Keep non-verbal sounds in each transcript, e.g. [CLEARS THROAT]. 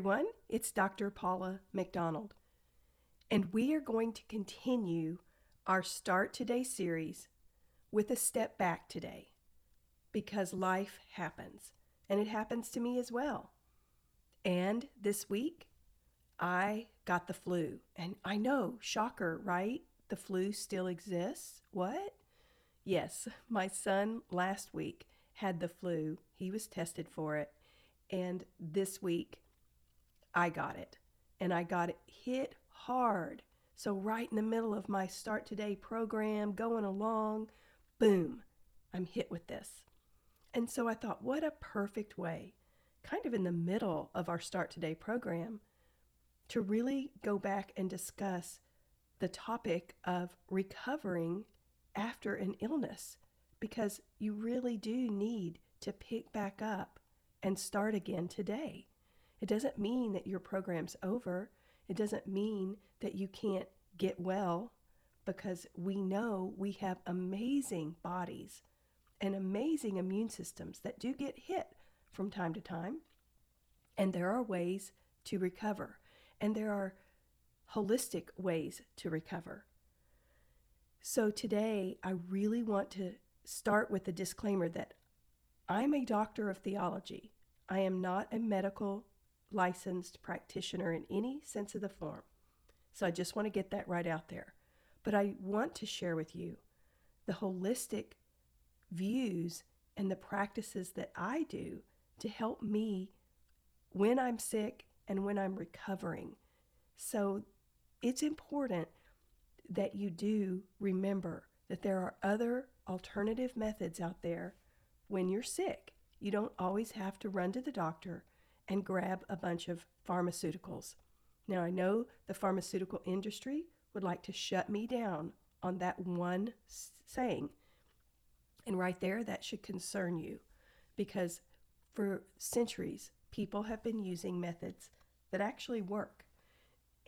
Everyone, it's Dr. Paula McDonald, and we are going to continue our Start Today series with a step back today because life happens, and it happens to me as well. And this week, I got the flu, and I know, shocker, right? The flu still exists. What? Yes, [LAUGHS] my son last week had the flu. He was tested for it. And this week, I got it. And I got it hit hard. So, right in the middle of my Start Today program, going along, boom, I'm hit with this. And so I thought, what a perfect way, kind of in the middle of our Start Today program, to really go back and discuss the topic of recovering after an illness because you really do need to pick back up and start again today. It doesn't mean that your program's over. It doesn't mean that you can't get well because we know we have amazing bodies and amazing immune systems that do get hit from time to time. And there are ways to recover, and there are holistic ways to recover. So today, I really want to start with a disclaimer that I'm a doctor of theology. I am not a medical licensed practitioner in any sense of the form. So I just want to get that right out there. But I want to share with you the holistic views and the practices that I do to help me when I'm sick and when I'm recovering. So it's important that you do remember that there are other alternative methods out there when you're sick. You don't always have to run to the doctor and grab a bunch of pharmaceuticals. Now, I know the pharmaceutical industry would like to shut me down on that one saying. And right there, that should concern you because for centuries, people have been using methods that actually work.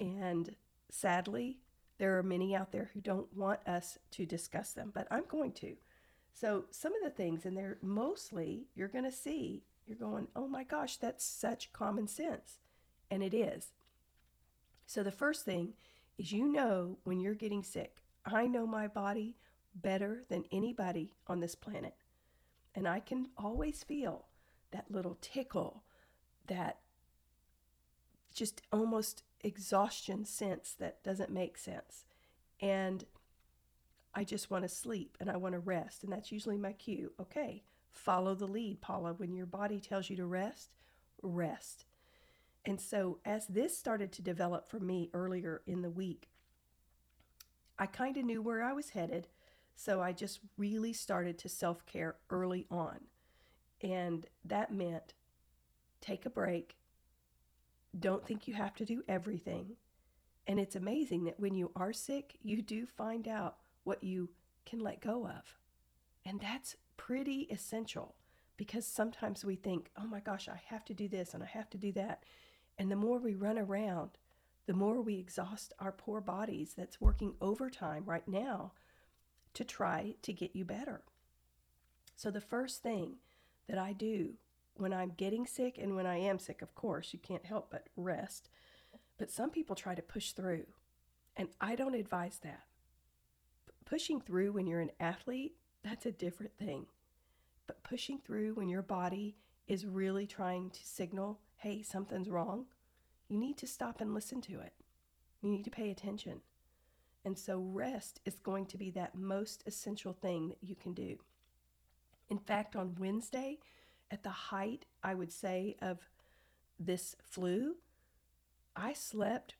And sadly, there are many out there who don't want us to discuss them, but I'm going to. So, some of the things, and they're mostly you're going to see you're going, oh my gosh, that's such common sense. And it is. So the first thing is you know when you're getting sick. I know my body better than anybody on this planet. And I can always feel that little tickle, that just almost exhaustion sense that doesn't make sense. And I just want to sleep and I want to rest. And that's usually my cue. Okay, follow the lead, Paula. When your body tells you to rest, rest. And so, as this started to develop for me earlier in the week, I kind of knew where I was headed. So, I just really started to self care early on. And that meant take a break. Don't think you have to do everything. And it's amazing that when you are sick, you do find out what you can let go of. And that's pretty essential because sometimes we think, oh my gosh, I have to do this and I have to do that. And the more we run around, the more we exhaust our poor bodies that's working overtime right now to try to get you better. So, the first thing that I do when I'm getting sick and when I am sick, of course, you can't help but rest. But some people try to push through, and I don't advise that. Pushing through when you're an athlete that's a different thing. But pushing through when your body is really trying to signal, hey, something's wrong, you need to stop and listen to it. You need to pay attention. And so, rest is going to be that most essential thing that you can do. In fact, on Wednesday, at the height, I would say, of this flu, I slept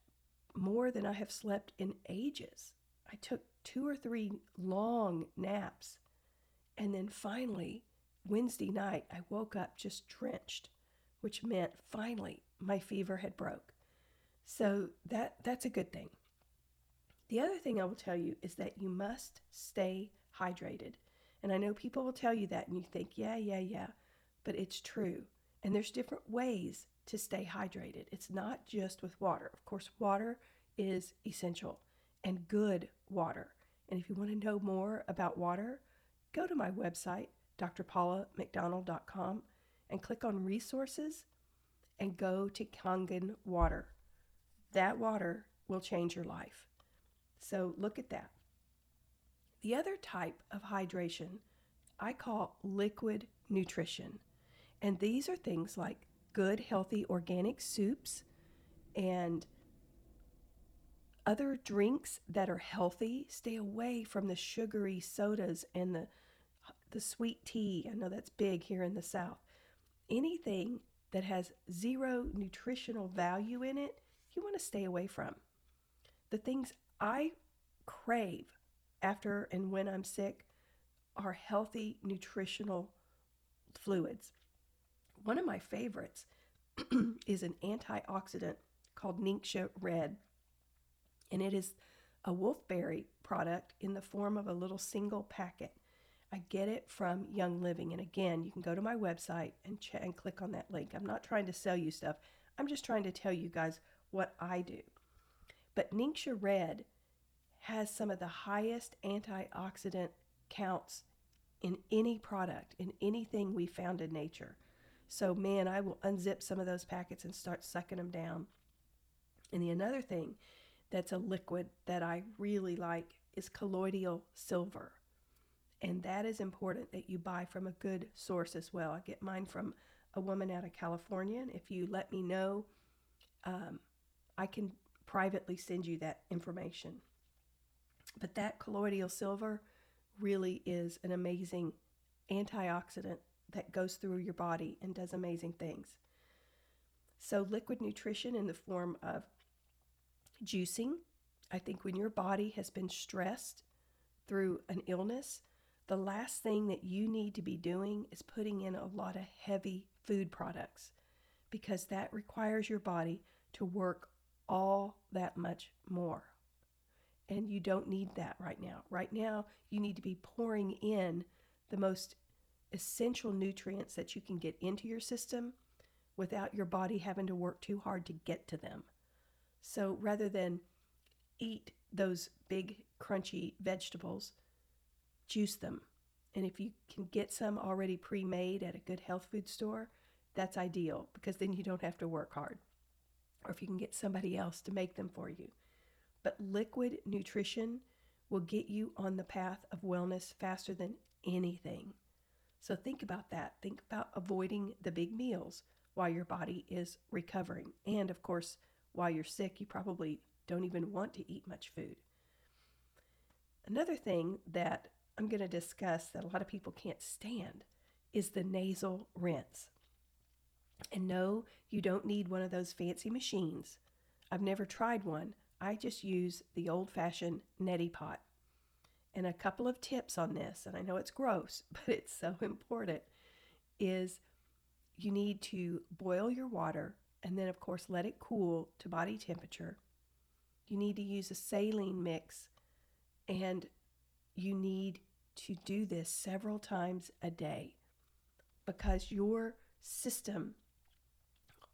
more than I have slept in ages. I took two or three long naps and then finally, Wednesday night, I woke up just drenched, which meant finally my fever had broke. So that that's a good thing. The other thing I will tell you is that you must stay hydrated. And I know people will tell you that and you think, yeah, yeah, yeah, but it's true. And there's different ways to stay hydrated. It's not just with water. Of course, water is essential and good water. And if you want to know more about water, go to my website, drpaulamcdonald.com, and click on resources and go to Kangen water. That water will change your life. So look at that. The other type of hydration I call liquid nutrition. And these are things like good, healthy organic soups and other drinks that are healthy. Stay away from the sugary sodas and the the sweet tea. I know that's big here in the South. Anything that has zero nutritional value in it, you want to stay away from. The things I crave after and when I'm sick are healthy nutritional fluids. One of my favorites [CLEARS THROAT] is an antioxidant called Ningxia Red, and it is a wolfberry product in the form of a little single packet. I get it from Young Living, and again, you can go to my website and ch- and click on that link. I'm not trying to sell you stuff. I'm just trying to tell you guys what I do. But Ningxia Red has some of the highest antioxidant counts in any product, in anything we found in nature. So, man, I will unzip some of those packets and start sucking them down. And the another thing that's a liquid that I really like is colloidal silver. And that is important that you buy from a good source as well. I get mine from a woman out of California. And if you let me know, um, I can privately send you that information. But that colloidal silver really is an amazing antioxidant that goes through your body and does amazing things. So, liquid nutrition in the form of juicing. I think when your body has been stressed through an illness, the last thing that you need to be doing is putting in a lot of heavy food products because that requires your body to work all that much more. And you don't need that right now. Right now, you need to be pouring in the most essential nutrients that you can get into your system without your body having to work too hard to get to them. So rather than eat those big, crunchy vegetables, juice them. And if you can get some already pre made at a good health food store, that's ideal because then you don't have to work hard. Or if you can get somebody else to make them for you. But liquid nutrition will get you on the path of wellness faster than anything. So think about that. Think about avoiding the big meals while your body is recovering. And of course, while you're sick, you probably don't even want to eat much food. Another thing that I'm going to discuss that a lot of people can't stand is the nasal rinse. And no, you don't need one of those fancy machines. I've never tried one. I just use the old fashioned neti pot. And a couple of tips on this, and I know it's gross, [LAUGHS] but it's so important, is you need to boil your water and then, of course, let it cool to body temperature. You need to use a saline mix and you need to do this several times a day because your system,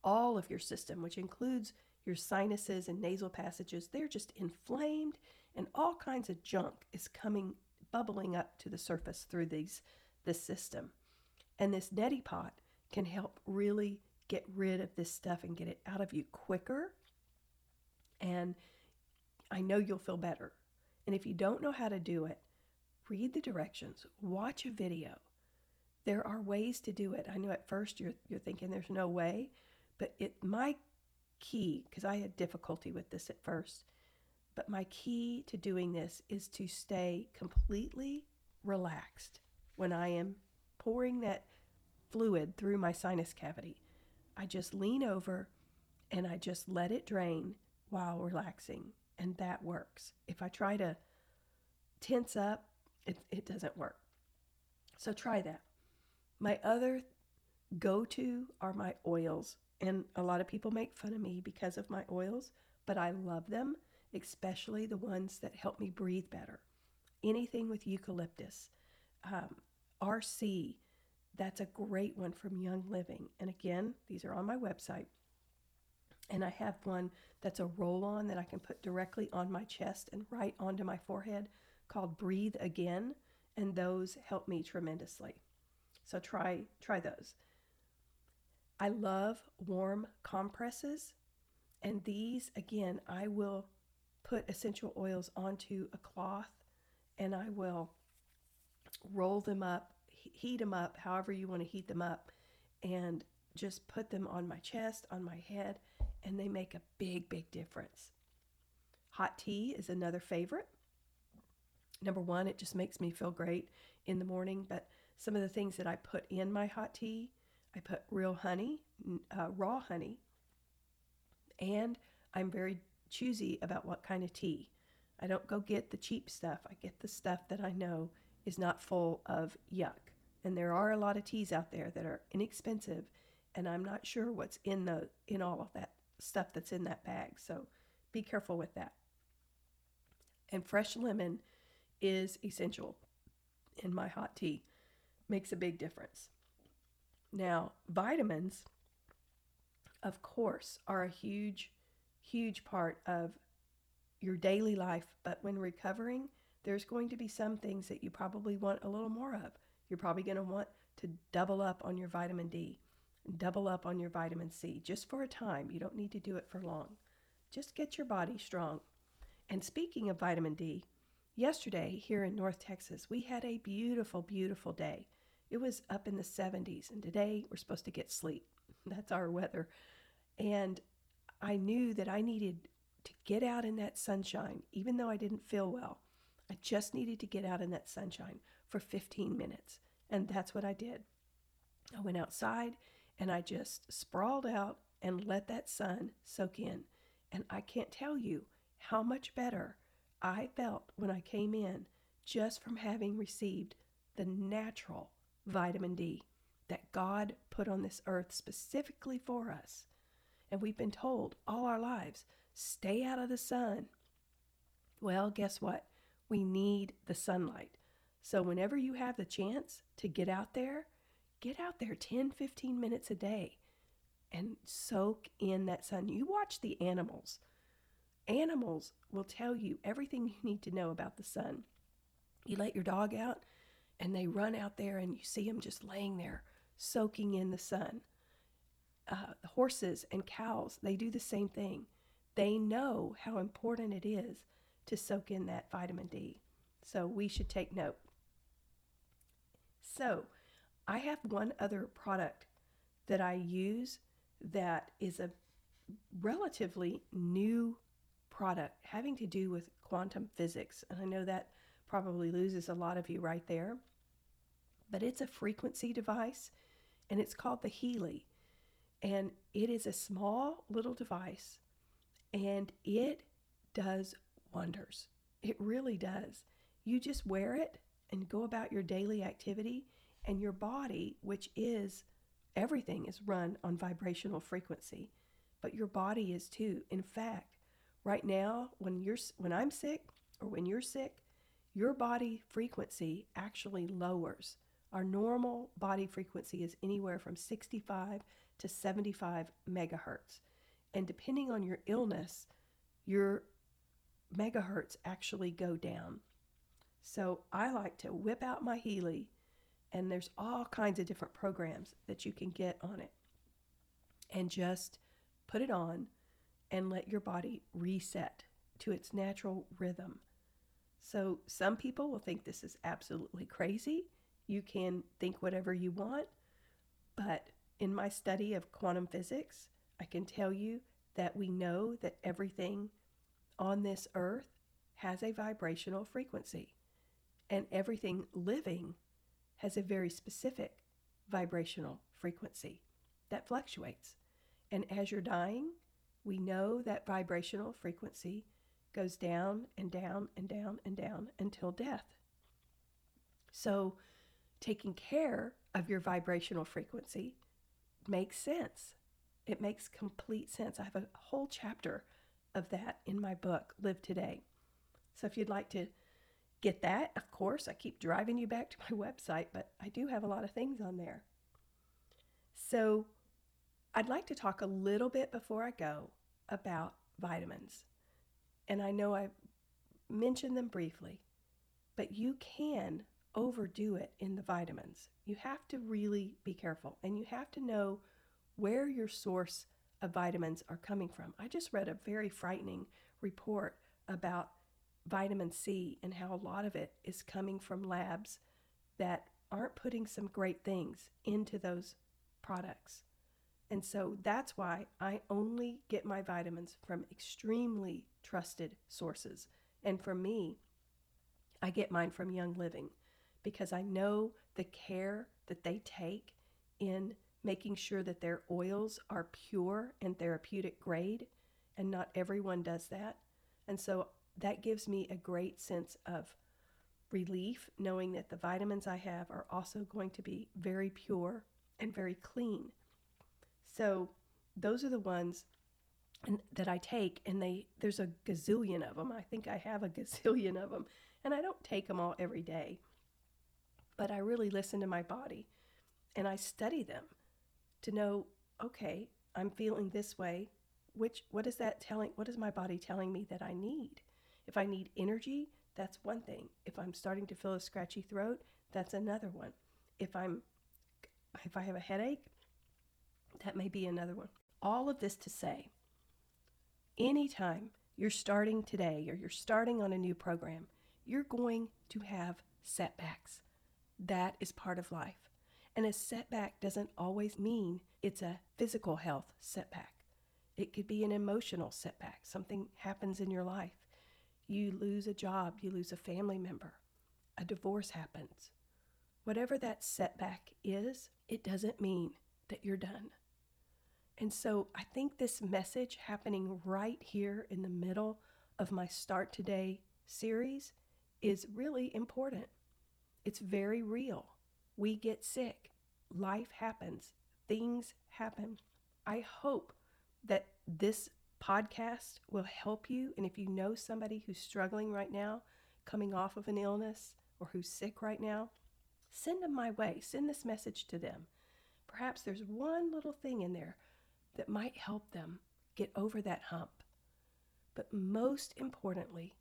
all of your system, which includes your sinuses and nasal passages, they're just inflamed and all kinds of junk is coming bubbling up to the surface through these this system. And this neti pot can help really get rid of this stuff and get it out of you quicker. And I know you'll feel better. And if you don't know how to do it, read the directions, watch a video. There are ways to do it. I know at first you're you're thinking there's no way, but it my key because I had difficulty with this at first, but my key to doing this is to stay completely relaxed when I am pouring that fluid through my sinus cavity. I just lean over and I just let it drain while relaxing, and that works. If I try to tense up, it, it doesn't work. So try that. My other go to are my oils. And a lot of people make fun of me because of my oils, but I love them, especially the ones that help me breathe better. Anything with eucalyptus, um, RC, that's a great one from Young Living. And again, these are on my website. And I have one that's a roll on that I can put directly on my chest and right onto my forehead called Breathe Again. And those help me tremendously. So try try those. I love warm compresses. And these, again, I will put essential oils onto a cloth and I will roll them up, heat them up, however you want to heat them up, and just put them on my chest, on my head, and they make a big, big difference. Hot tea is another favorite. Number one, it just makes me feel great in the morning, but some of the things that I put in my hot tea, I put real honey, uh, raw honey, and I'm very choosy about what kind of tea. I don't go get the cheap stuff. I get the stuff that I know is not full of yuck. And there are a lot of teas out there that are inexpensive, and I'm not sure what's in the in all of that stuff that's in that bag. So be careful with that. And fresh lemon is essential in my hot tea. Makes a big difference. Now, vitamins of course are a huge huge part of your daily life, but when recovering, there's going to be some things that you probably want a little more of. You're probably going to want to double up on your vitamin D, double up on your vitamin C just for a time. You don't need to do it for long. Just get your body strong. And speaking of vitamin D, yesterday here in North Texas, we had a beautiful, beautiful day. It was up in the 70s, and today we're supposed to get sleet. [LAUGHS] That's our weather. And I knew that I needed to get out in that sunshine, even though I didn't feel well. I just needed to get out in that sunshine for 15 minutes. And that's what I did. I went outside and I just sprawled out and let that sun soak in. And I can't tell you how much better I felt when I came in just from having received the natural vitamin D that God put on this earth specifically for us. And we've been told all our lives stay out of the sun. Well, guess what? We need the sunlight. So, whenever you have the chance to get out there, get out there 10, 15 minutes a day and soak in that sun. You watch the animals. Animals will tell you everything you need to know about the sun. You let your dog out, and they run out there, and you see them just laying there, soaking in the sun uh, horses and cows, they do the same thing. They know how important it is to soak in that vitamin D. So we should take note. So I have one other product that I use that is a relatively new product having to do with quantum physics. And I know that probably loses a lot of you right there. But it's a frequency device and it's called the Healy. And it is a small little device and it does wonders. It really does. You just wear it and go about your daily activity, and your body, which is everything, is run on vibrational frequency, but your body is too. In fact, right now, when you're when I'm sick or when you're sick, your body frequency actually lowers. Our normal body frequency is anywhere from 65 to 75 megahertz. And depending on your illness, your megahertz actually go down. So I like to whip out my Healy, and there's all kinds of different programs that you can get on it. And just put it on and let your body reset to its natural rhythm. So some people will think this is absolutely crazy. You can think whatever you want, but in my study of quantum physics, I can tell you that we know that everything on this earth has a vibrational frequency, and everything living has a very specific vibrational frequency that fluctuates. And as you're dying, we know that vibrational frequency goes down and down and down and down until death. So, taking care of your vibrational frequency makes sense. It makes complete sense. I have a whole chapter of that in my book, Live Today. So if you'd like to get that, of course, I keep driving you back to my [LAUGHS] website, but I do have a lot of things on there. So I'd like to talk a little bit before I go about vitamins. And I know I mentioned them briefly, but you can overdo it in the vitamins. You have to really be careful and you have to know where your source of vitamins are coming from. I just read a very frightening report about vitamin C and how a lot of it is coming from labs that aren't putting some great things into those products. And so that's why I only get my vitamins from extremely trusted sources. And for me, I get mine from Young Living because I know the care that they take in making sure that their oils are pure and therapeutic grade, and not everyone does that. And so that gives me a great sense of relief knowing that the vitamins I have are also going to be very pure and very clean. So those are the ones that I take, and they there's a gazillion of them. I think I have a [LAUGHS] gazillion of them, and I don't take them all every day, but I really listen to my body, and I study them to know. Okay, I'm feeling this way. Which what is that telling? What is my body telling me that I need? If I need energy, that's one thing. If I'm starting to feel a scratchy throat, that's another one. If I'm if I have a headache, that may be another one. All of this to say, anytime you're starting today or you're starting on a new program, you're going to have setbacks. That is part of life. And a setback doesn't always mean it's a physical health setback. It could be an emotional setback. Something happens in your life. You lose a job, you lose a family member, a divorce happens. Whatever that setback is, it doesn't mean that you're done. And so I think this message happening right here in the middle of my Start Today series is really important. It's very real. We get sick, life happens, things happen. I hope that this podcast will help you. And if you know somebody who's struggling right now, coming off of an illness, or who's sick right now, send them my way. Send this message to them. Perhaps there's one little thing in there that might help them get over that hump. But most importantly,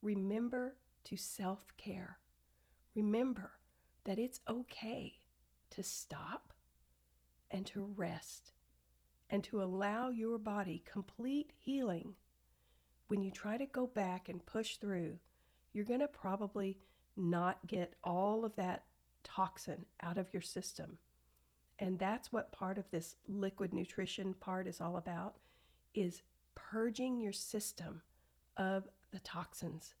remember to self care. Remember that it's okay to stop and to rest and to allow your body complete healing. When you try to go back and push through, you're going to probably not get all of that toxin out of your system. And that's what part of this liquid nutrition part is all about is purging your system of the toxins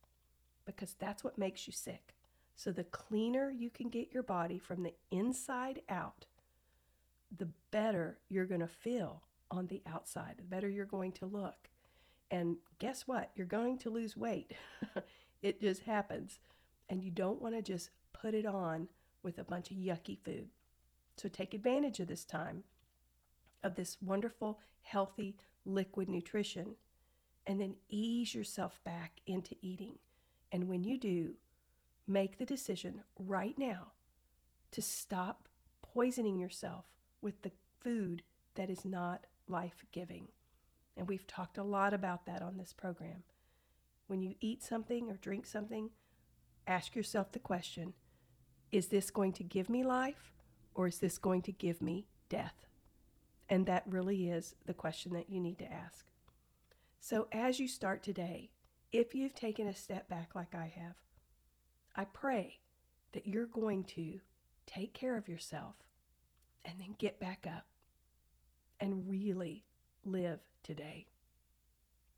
because that's what makes you sick. So the cleaner you can get your body from the inside out, the better you're going to feel on the outside, the better you're going to look. And guess what? You're going to lose weight. [LAUGHS] it just happens. And you don't want to just put it on with a bunch of yucky food. So take advantage of this time, of this wonderful, healthy liquid nutrition, and then ease yourself back into eating. And when you do, make the decision right now to stop poisoning yourself with the food that is not life giving. And we've talked a lot about that on this program. When you eat something or drink something, ask yourself the question is this going to give me life or is this going to give me death? And that really is the question that you need to ask. So, as you start today, if you've taken a step back like I have, I pray that you're going to take care of yourself and then get back up and really live today.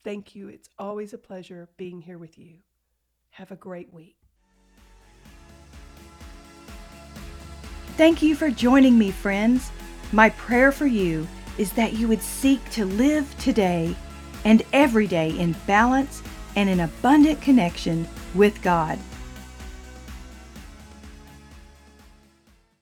Thank you. It's always a pleasure being here with you. Have a great week. Thank you for joining me, friends. My prayer for you is that you would seek to live today and every day in balance and in abundant connection with God.